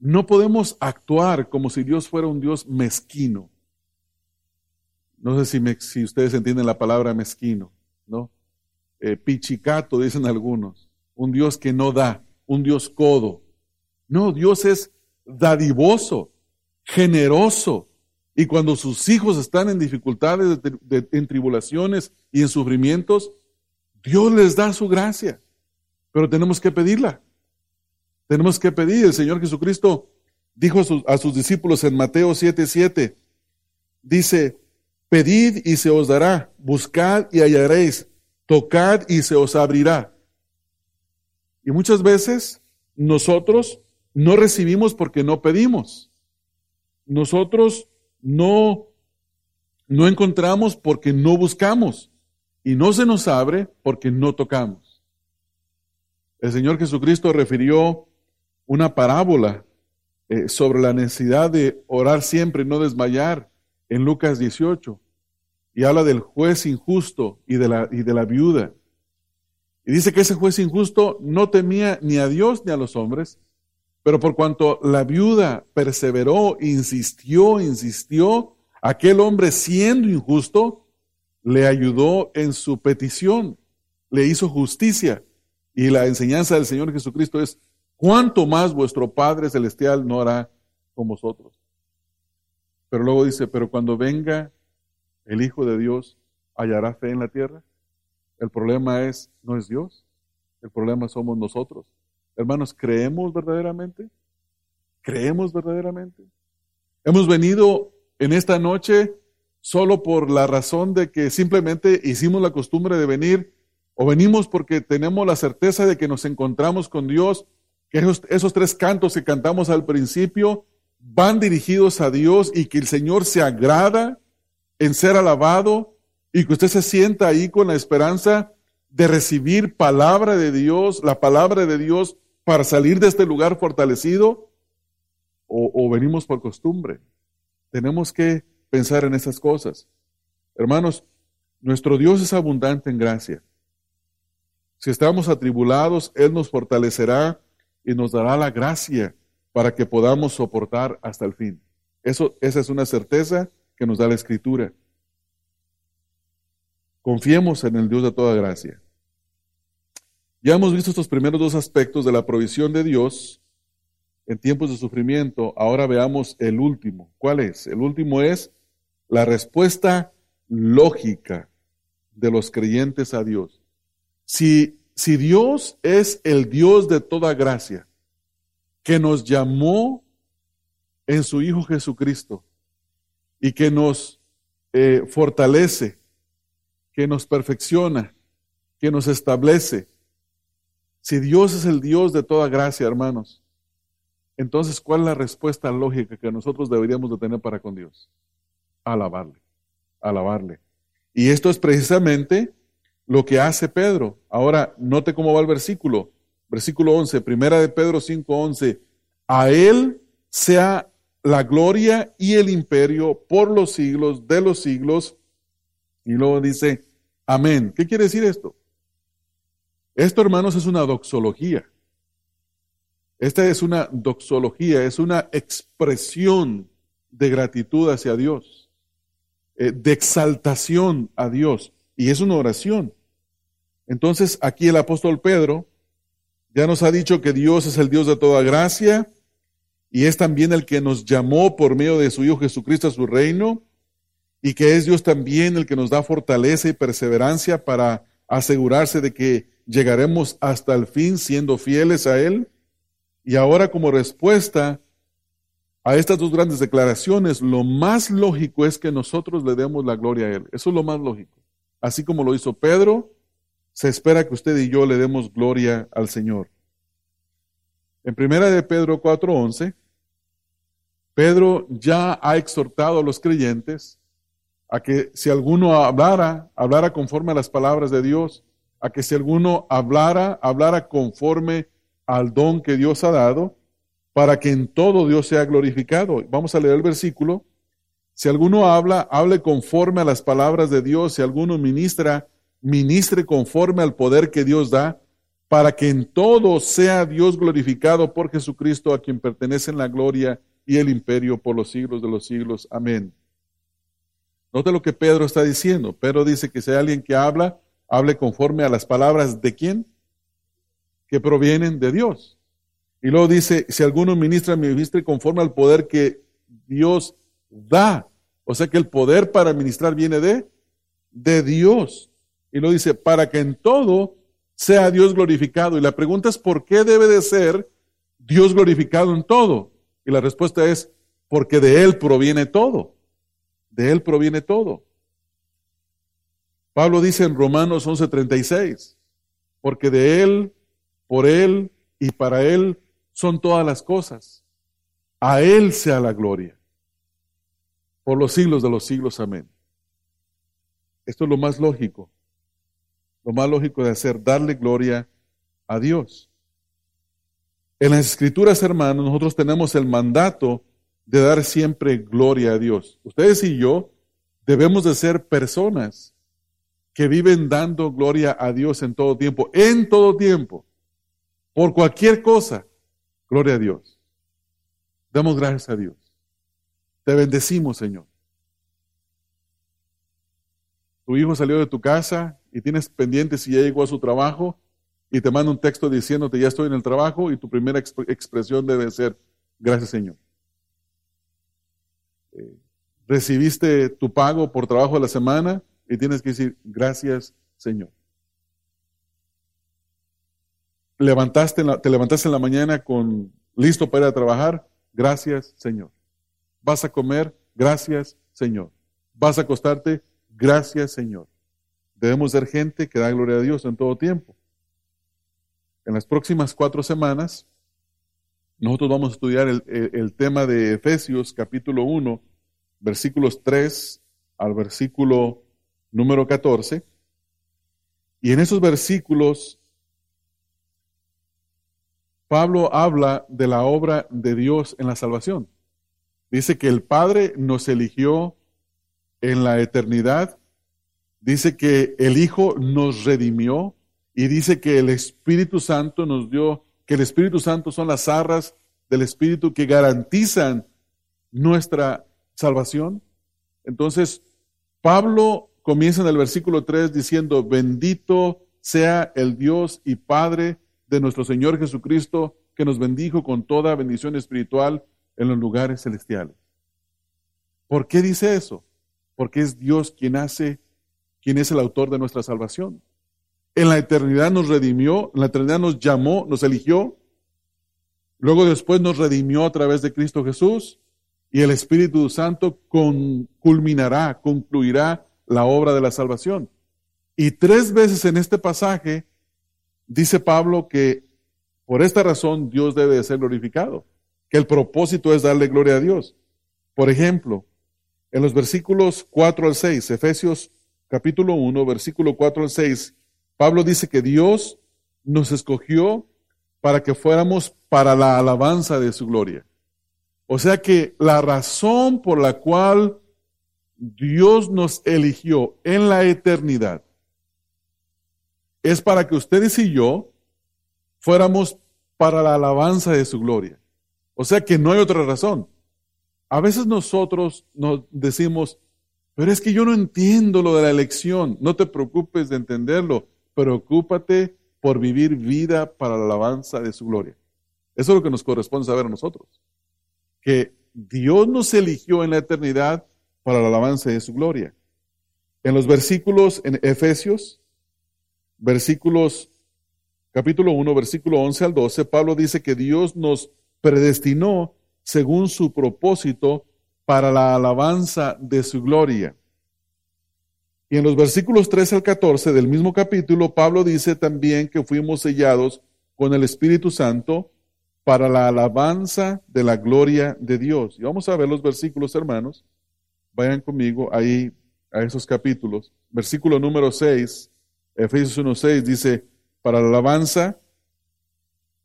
no podemos actuar como si Dios fuera un Dios mezquino. No sé si, ustedes entienden la palabra mezquino, ¿no? Eh, pichicato, dicen algunos. Un Dios que no da, un Dios codo. No, Dios es dadivoso, generoso. Y cuando sus hijos están en dificultades, en tribulaciones y en sufrimientos, Dios les da su gracia. Pero tenemos que pedirla. Tenemos que pedir. El Señor Jesucristo dijo a sus, discípulos en Mateo 7:7, 7, dice, pedid y se os dará, buscad y hallaréis, tocad y se os abrirá. Y muchas veces nosotros no recibimos porque no pedimos. Nosotros no, no encontramos porque no buscamos. Y no se nos abre porque no tocamos. El Señor Jesucristo refirió una parábola eh, sobre la necesidad de orar siempre y no desmayar en Lucas 18. Y habla del juez injusto y de la, y de la viuda. Y dice que ese juez injusto no temía ni a Dios ni a los hombres, pero por cuanto la viuda perseveró, insistió, insistió, aquel hombre siendo injusto, le ayudó en su petición, le hizo justicia. Y la enseñanza del Señor Jesucristo es, ¿cuánto más vuestro Padre Celestial no hará con vosotros? Pero luego dice, pero cuando venga el Hijo de Dios, ¿hallará fe en la tierra? El problema es, no es Dios, el problema somos nosotros. Hermanos, ¿creemos verdaderamente? ¿Creemos verdaderamente? Hemos venido en esta noche solo por la razón de que simplemente hicimos la costumbre de venir o venimos porque tenemos la certeza de que nos encontramos con Dios, que esos, tres cantos que cantamos al principio van dirigidos a Dios y que el Señor se agrada en ser alabado y que usted se sienta ahí con la esperanza de recibir palabra de Dios, la palabra de Dios para salir de este lugar fortalecido, o, venimos por costumbre. Tenemos que pensar en estas cosas. Hermanos, nuestro Dios es abundante en gracia. Si estamos atribulados, Él nos fortalecerá y nos dará la gracia para que podamos soportar hasta el fin. Eso, esa es una certeza que nos da la Escritura. Confiemos en el Dios de toda gracia. Ya hemos visto estos primeros dos aspectos de la provisión de Dios en tiempos de sufrimiento. Ahora veamos el último. ¿Cuál es? El último es la respuesta lógica de los creyentes a Dios. Si, si Dios es el Dios de toda gracia, que nos llamó en su Hijo Jesucristo y que nos eh, fortalece que nos perfecciona, que nos establece. Si Dios es el Dios de toda gracia, hermanos, entonces ¿cuál es la respuesta lógica que nosotros deberíamos de tener para con Dios? Alabarle, alabarle. Y esto es precisamente lo que hace Pedro. Ahora, note cómo va el versículo. Versículo 11, primera de Pedro 5, 11. A Él sea la gloria y el imperio por los siglos de los siglos. Y luego dice, amén. ¿Qué quiere decir esto? Esto, hermanos, es una doxología. Esta es una doxología, es una expresión de gratitud hacia Dios, eh, de exaltación a Dios, y es una oración. Entonces, aquí el apóstol Pedro ya nos ha dicho que Dios es el Dios de toda gracia y es también el que nos llamó por medio de su Hijo Jesucristo a su reino y que es Dios también el que nos da fortaleza y perseverancia para asegurarse de que llegaremos hasta el fin siendo fieles a Él. Y ahora como respuesta a estas dos grandes declaraciones, lo más lógico es que nosotros le demos la gloria a Él. Eso es lo más lógico. Así como lo hizo Pedro, se espera que usted y yo le demos gloria al Señor. En primera de Pedro 4:11, Pedro ya ha exhortado a los creyentes a que si alguno hablara, hablara conforme a las palabras de Dios, a que si alguno hablara, hablara conforme al don que Dios ha dado, para que en todo Dios sea glorificado. Vamos a leer el versículo. Si alguno habla, hable conforme a las palabras de Dios. Si alguno ministra, ministre conforme al poder que Dios da, para que en todo sea Dios glorificado por Jesucristo, a quien pertenecen la gloria y el imperio por los siglos de los siglos. Amén. Note lo que Pedro está diciendo. Pedro dice que si hay alguien que habla, hable conforme a las palabras de quién? Que provienen de Dios. Y luego dice, si alguno ministra, ministre conforme al poder que Dios da. O sea que el poder para ministrar viene de, de Dios. Y luego dice, para que en todo sea Dios glorificado. Y la pregunta es, ¿por qué debe de ser Dios glorificado en todo? Y la respuesta es, porque de Él proviene todo. De Él proviene todo. Pablo dice en Romanos 11:36, porque de Él, por Él y para Él son todas las cosas. A Él sea la gloria. Por los siglos de los siglos. Amén. Esto es lo más lógico. Lo más lógico de hacer, darle gloria a Dios. En las escrituras, hermanos, nosotros tenemos el mandato de dar siempre gloria a Dios. Ustedes y yo debemos de ser personas que viven dando gloria a Dios en todo tiempo, en todo tiempo, por cualquier cosa. Gloria a Dios. Damos gracias a Dios. Te bendecimos, Señor. Tu hijo salió de tu casa y tienes pendientes y ya llegó a su trabajo y te manda un texto diciéndote ya estoy en el trabajo y tu primera expresión debe ser gracias, Señor. Eh, recibiste tu pago por trabajo de la semana y tienes que decir gracias, Señor levantaste te levantaste en la mañana con listo para ir a trabajar, gracias Señor. Vas a comer, gracias Señor. Vas a acostarte, gracias Señor. Debemos ser gente que da gloria a Dios en todo tiempo. En las próximas cuatro semanas, nosotros vamos a estudiar el, tema de Efesios capítulo 1, versículos 3 al versículo número 14. Y en esos versículos Pablo habla de la obra de Dios en la salvación. Dice que el Padre nos eligió en la eternidad, dice que el Hijo nos redimió y dice que el Espíritu Santo nos dio, que el Espíritu Santo son las arras del Espíritu que garantizan nuestra salvación. Entonces, Pablo comienza en el versículo 3 diciendo, bendito sea el Dios y Padre de nuestro Señor Jesucristo, que nos bendijo con toda bendición espiritual en los lugares celestiales. ¿Por qué dice eso? Porque es Dios quien hace, quien es el autor de nuestra salvación. En la eternidad nos redimió, en la eternidad nos llamó, nos eligió, luego después nos redimió a través de Cristo Jesús y el Espíritu Santo culminará, concluirá la obra de la salvación. Y tres veces en este pasaje dice Pablo que por esta razón Dios debe de ser glorificado, que el propósito es darle gloria a Dios. Por ejemplo, en los versículos 4 al 6, Efesios capítulo 1, versículo 4 al 6, Pablo dice que Dios nos escogió para que fuéramos para la alabanza de su gloria. O sea que la razón por la cual Dios nos eligió en la eternidad es para que ustedes y yo fuéramos para la alabanza de su gloria. O sea que no hay otra razón. A veces nosotros nos decimos, pero es que yo no entiendo lo de la elección. No te preocupes de entenderlo. Preocúpate por vivir vida para la alabanza de su gloria. Eso es lo que nos corresponde saber a nosotros. Que Dios nos eligió en la eternidad para la alabanza de su gloria. En los versículos en Efesios, versículos capítulo 1, versículo 11 al 12, Pablo dice que Dios nos predestinó según su propósito para la alabanza de su gloria. Y en los versículos 13 al 14 del mismo capítulo, Pablo dice también que fuimos sellados con el Espíritu Santo para la alabanza de la gloria de Dios. Y vamos a ver los versículos, hermanos. Vayan conmigo ahí a esos capítulos. Versículo número 6, Efesios 1.6 dice, para la alabanza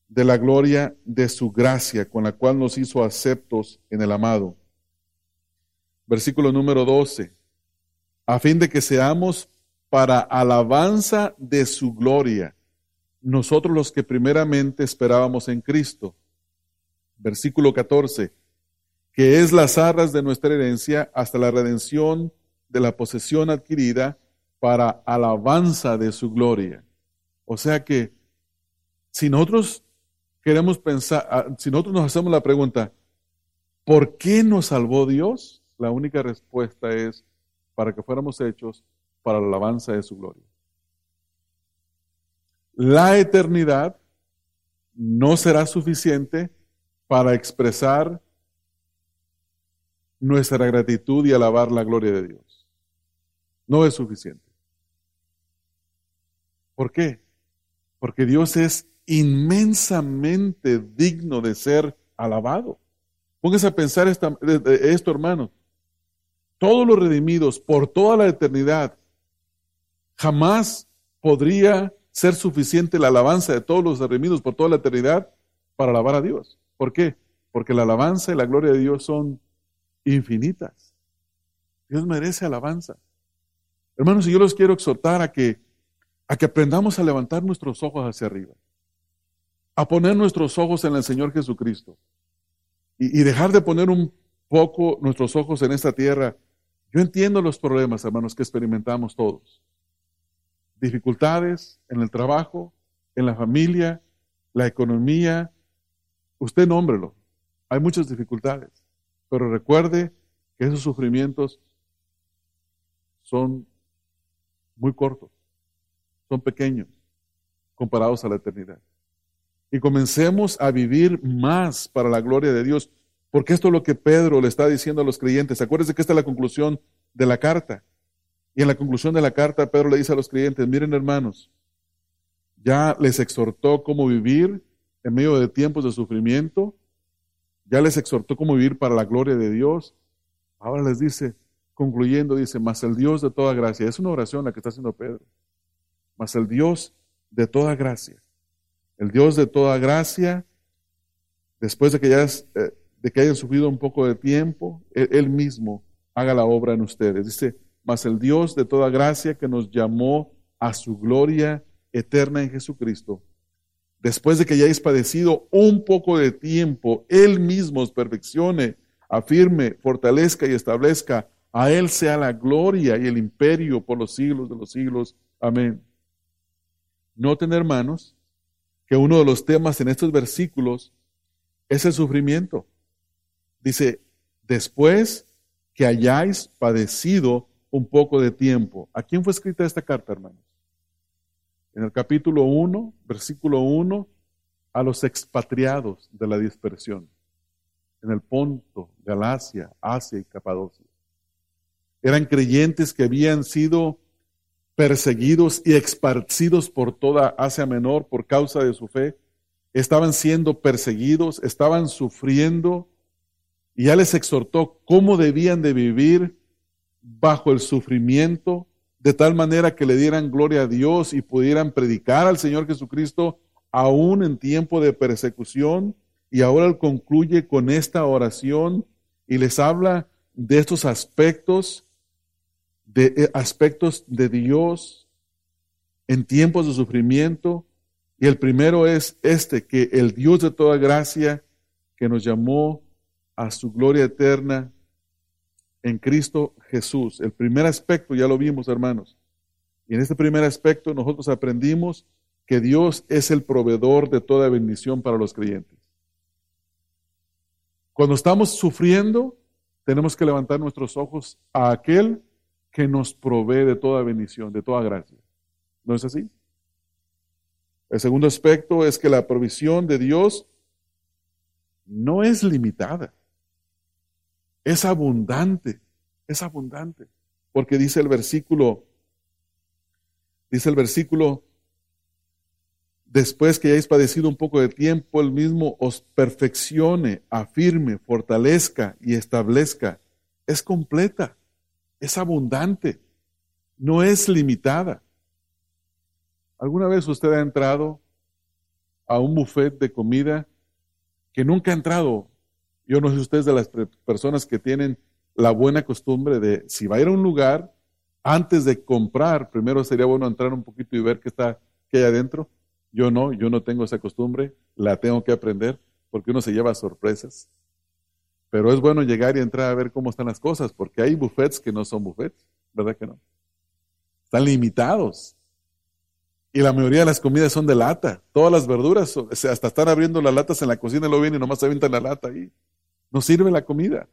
de la gloria de su gracia, con la cual nos hizo aceptos en el amado. Versículo número 12, a fin de que seamos para alabanza de su gloria, nosotros los que primeramente esperábamos en Cristo. Versículo 14, que es las arras de nuestra herencia hasta la redención de la posesión adquirida para alabanza de su gloria. O sea que si nosotros queremos pensar, ah, si nosotros nos hacemos la pregunta, ¿por qué nos salvó Dios? La única respuesta es para que fuéramos hechos para la alabanza de su gloria. La eternidad no será suficiente para expresar nuestra gratitud y alabar la gloria de Dios. No es suficiente. ¿Por qué? Porque Dios es inmensamente digno de ser alabado. Póngase a pensar esto, hermano. Todos los redimidos por toda la eternidad, jamás podría ser suficiente la alabanza de todos los redimidos por toda la eternidad para alabar a Dios. ¿Por qué? Porque la alabanza y la gloria de Dios son infinitas. Dios merece alabanza. Hermanos, y yo los quiero exhortar a que, a que aprendamos a levantar nuestros ojos hacia arriba, a poner nuestros ojos en el Señor Jesucristo y, y dejar de poner un poco nuestros ojos en esta tierra. Yo entiendo los problemas, hermanos, que experimentamos todos. Dificultades en el trabajo, en la familia, la economía. Usted nómbrelo. Hay muchas dificultades. Pero recuerde que esos sufrimientos son muy cortos, son pequeños comparados a la eternidad. Y comencemos a vivir más para la gloria de Dios, porque esto es lo que Pedro le está diciendo a los creyentes. Acuérdense que esta es la conclusión de la carta. Y en la conclusión de la carta, Pedro le dice a los creyentes, miren hermanos, ya les exhortó cómo vivir en medio de tiempos de sufrimiento, ya les exhortó cómo vivir para la gloria de Dios. Ahora les dice, concluyendo, dice, mas el Dios de toda gracia, es una oración la que está haciendo Pedro, mas el Dios de toda gracia, el Dios de toda gracia, después de que, ya eh, de que hayan sufrido un poco de tiempo, él, mismo haga la obra en ustedes. Dice, mas el Dios de toda gracia que nos llamó a su gloria eterna en Jesucristo, después de que hayáis padecido un poco de tiempo, Él mismo os perfeccione, afirme, fortalezca y establezca. A Él sea la gloria y el imperio por los siglos de los siglos. Amén. Noten, hermanos, que uno de los temas en estos versículos es el sufrimiento. Dice, después que hayáis padecido un poco de tiempo. ¿A quién fue escrita esta carta, hermanos? en el capítulo 1, versículo 1, a los expatriados de la dispersión, en el Ponto, Galacia, Asia y Capadocia. Eran creyentes que habían sido perseguidos y esparcidos por toda Asia Menor por causa de su fe. Estaban siendo perseguidos, estaban sufriendo y ya les exhortó cómo debían de vivir bajo el sufrimiento, de tal manera que le dieran gloria a Dios y pudieran predicar al Señor Jesucristo aún en tiempo de persecución. Y ahora él concluye con esta oración y les habla de estos aspectos, de eh, aspectos de Dios en tiempos de sufrimiento. Y el primero es este, que el Dios de toda gracia que nos llamó a su gloria eterna en Cristo Jesús. El primer aspecto ya lo vimos, hermanos. Y en este primer aspecto nosotros aprendimos que Dios es el proveedor de toda bendición para los creyentes. Cuando estamos sufriendo, tenemos que levantar nuestros ojos a aquel que nos provee de toda bendición, de toda gracia. ¿No es así? El segundo aspecto es que la provisión de Dios no es limitada, es abundante, es abundante, porque dice el versículo, dice el versículo después que hayáis padecido un poco de tiempo, el mismo os perfeccione, afirme, fortalezca y establezca. Es completa, es abundante, no es limitada. ¿Alguna vez usted ha entrado a un buffet de comida que nunca ha entrado? Yo no sé si usted es de las personas que tienen la buena costumbre de, si va a ir a un lugar, antes de comprar, primero sería bueno entrar un poquito y ver qué está, qué hay adentro. Yo no, yo no tengo esa costumbre, la tengo que aprender porque uno se lleva sorpresas. Pero es bueno llegar y entrar a ver cómo están las cosas, porque hay buffets que no son buffets, ¿verdad que no? Están limitados. Y la mayoría de las comidas son de lata. Todas las verduras, hasta están abriendo las latas en la cocina lo vienen y nomás se avientan la lata ahí. No sirve la comida.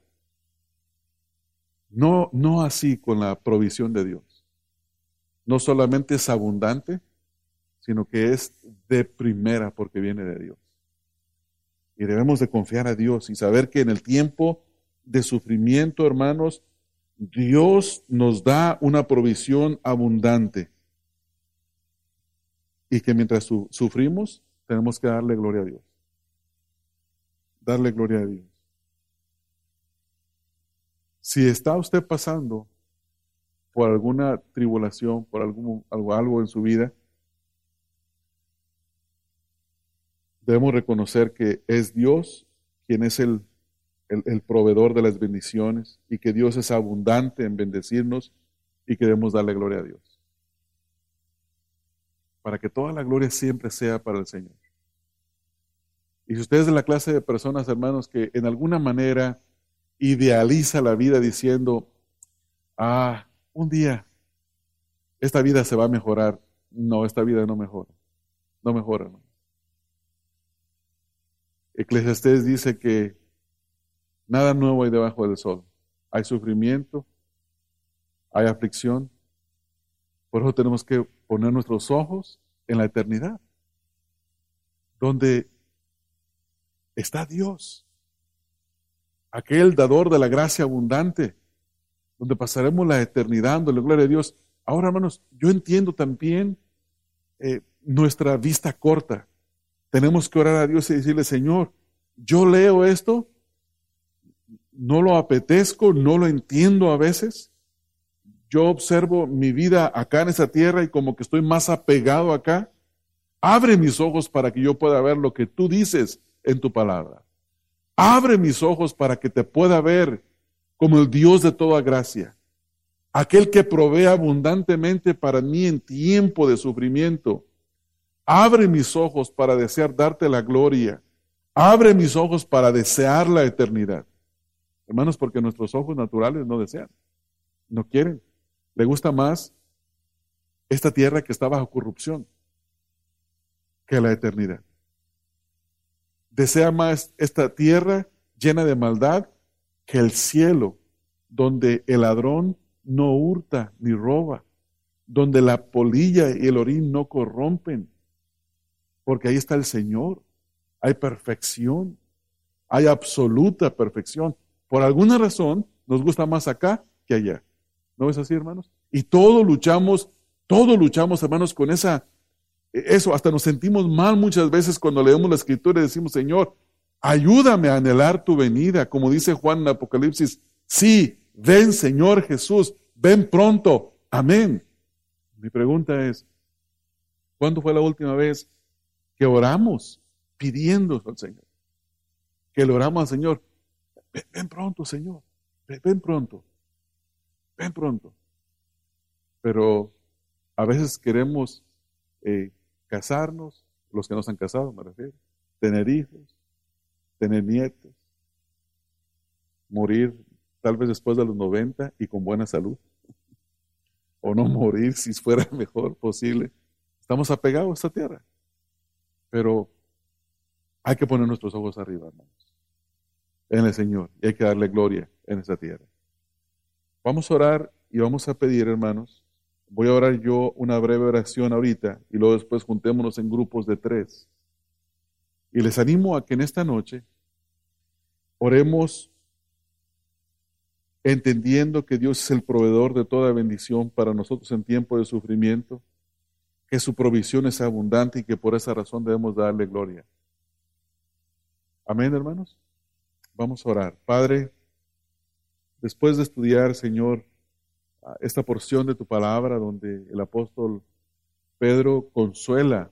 No, no así con la provisión de Dios. No solamente es abundante, sino que es de primera porque viene de Dios. Y debemos de confiar a Dios y saber que en el tiempo de sufrimiento, hermanos, Dios nos da una provisión abundante. Y que mientras sufrimos, tenemos que darle gloria a Dios. Darle gloria a Dios. Si está usted pasando por alguna tribulación, por algún, algo, en su vida, debemos reconocer que es Dios quien es el, el, proveedor de las bendiciones y que Dios es abundante en bendecirnos y que debemos darle gloria a Dios. Para que toda la gloria siempre sea para el Señor. Y si usted es de la clase de personas, hermanos, que en alguna manera idealiza la vida diciendo, ah, un día esta vida se va a mejorar. No, esta vida no mejora. No mejora, ¿no? Eclesiastés dice que nada nuevo hay debajo del sol. Hay sufrimiento, hay aflicción. Por eso tenemos que poner nuestros ojos en la eternidad, donde está Dios, aquel dador de la gracia abundante, donde pasaremos la eternidad dándole gloria a Dios. Ahora, hermanos, yo entiendo también eh, nuestra vista corta. Tenemos que orar a Dios y decirle, Señor, yo leo esto, no lo apetezco, no lo entiendo a veces. Yo observo mi vida acá en esa tierra y como que estoy más apegado acá. Abre mis ojos para que yo pueda ver lo que tú dices en tu palabra. Abre mis ojos para que te pueda ver como el Dios de toda gracia, aquel que provee abundantemente para mí en tiempo de sufrimiento Abre mis ojos para desear darte la gloria. Abre mis ojos para desear la eternidad. Hermanos, porque nuestros ojos naturales no desean, no quieren. Le gusta más esta tierra que está bajo corrupción que la eternidad. Desea más esta tierra llena de maldad que el cielo, donde el ladrón no hurta ni roba, donde la polilla y el orín no corrompen, porque ahí está el Señor. Hay perfección, hay absoluta perfección. Por alguna razón nos gusta más acá que allá. ¿No es así, hermanos? Y todos luchamos, todos luchamos, hermanos, con esa, eso, hasta nos sentimos mal muchas veces cuando leemos la escritura y decimos, Señor, ayúdame a anhelar tu venida, como dice Juan en Apocalipsis, sí, ven Señor Jesús, ven pronto, amén. Mi pregunta es, ¿cuándo fue la última vez que oramos pidiendo al Señor. Que le oramos al Señor. Ven, pronto, Señor. Ven, pronto. Ven pronto. Pero a veces queremos eh, casarnos, los que no se han casado, me refiero, tener hijos, tener nietos, morir tal vez después de los 90 y con buena salud. O no morir si fuera mejor posible. Estamos apegados a esta tierra. Pero hay que poner nuestros ojos arriba, hermanos. en el Señor y hay que darle gloria en esta tierra. Vamos a orar y vamos a pedir, hermanos. Voy a orar yo una breve oración ahorita y luego después juntémonos en grupos de tres. Y les animo a que en esta noche oremos entendiendo que Dios es el proveedor de toda bendición para nosotros en tiempo de sufrimiento, que su provisión es abundante y que por esa razón debemos darle gloria. Amén, hermanos. Vamos a orar. Padre, después de estudiar, Señor, esta porción de tu palabra donde el apóstol Pedro consuela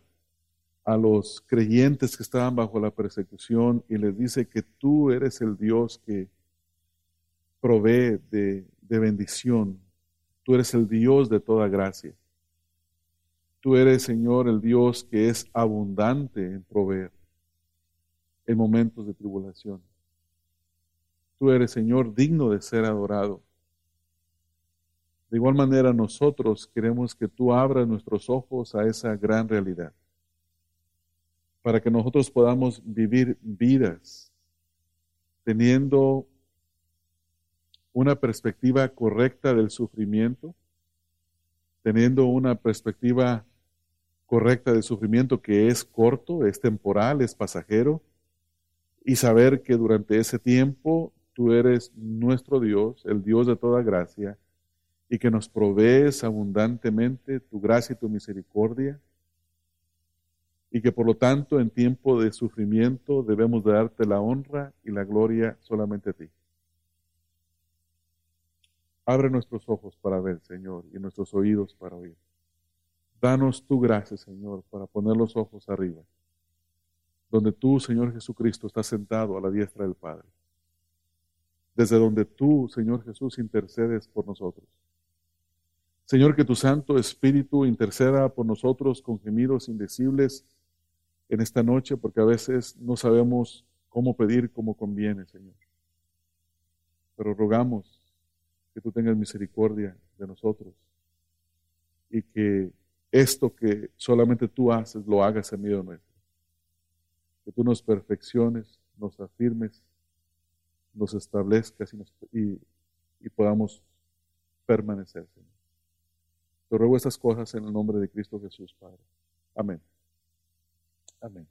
a los creyentes que estaban bajo la persecución y les dice que tú eres el Dios que provee de, bendición. Tú eres el Dios de toda gracia. Tú eres, Señor, el Dios que es abundante en proveer en momentos de tribulación. Tú eres, Señor, digno de ser adorado. De igual manera, nosotros queremos que tú abras nuestros ojos a esa gran realidad, para que nosotros podamos vivir vidas teniendo una perspectiva correcta del sufrimiento, teniendo una perspectiva correcta del sufrimiento que es corto, es temporal, es pasajero, y saber que durante ese tiempo tú eres nuestro Dios, el Dios de toda gracia, y que nos provees abundantemente tu gracia y tu misericordia, y que por lo tanto en tiempo de sufrimiento debemos darte la honra y la gloria solamente a ti. Abre nuestros ojos para ver, Señor, y nuestros oídos para oír. Danos tu gracia, Señor, para poner los ojos arriba, donde tú, Señor Jesucristo, estás sentado a la diestra del Padre. Desde donde tú, Señor Jesús, intercedes por nosotros. Señor, que tu Santo Espíritu interceda por nosotros con gemidos indecibles en esta noche, porque a veces no sabemos cómo pedir como conviene, Señor. Pero rogamos que tú tengas misericordia de nosotros y que esto que solamente tú haces lo hagas en medio nuestro. Que tú nos perfecciones, nos afirmes, nos establezcas y, y podamos permanecer, Señor. Te ruego estas cosas en el nombre de Cristo Jesús, Padre. Amén. Amén.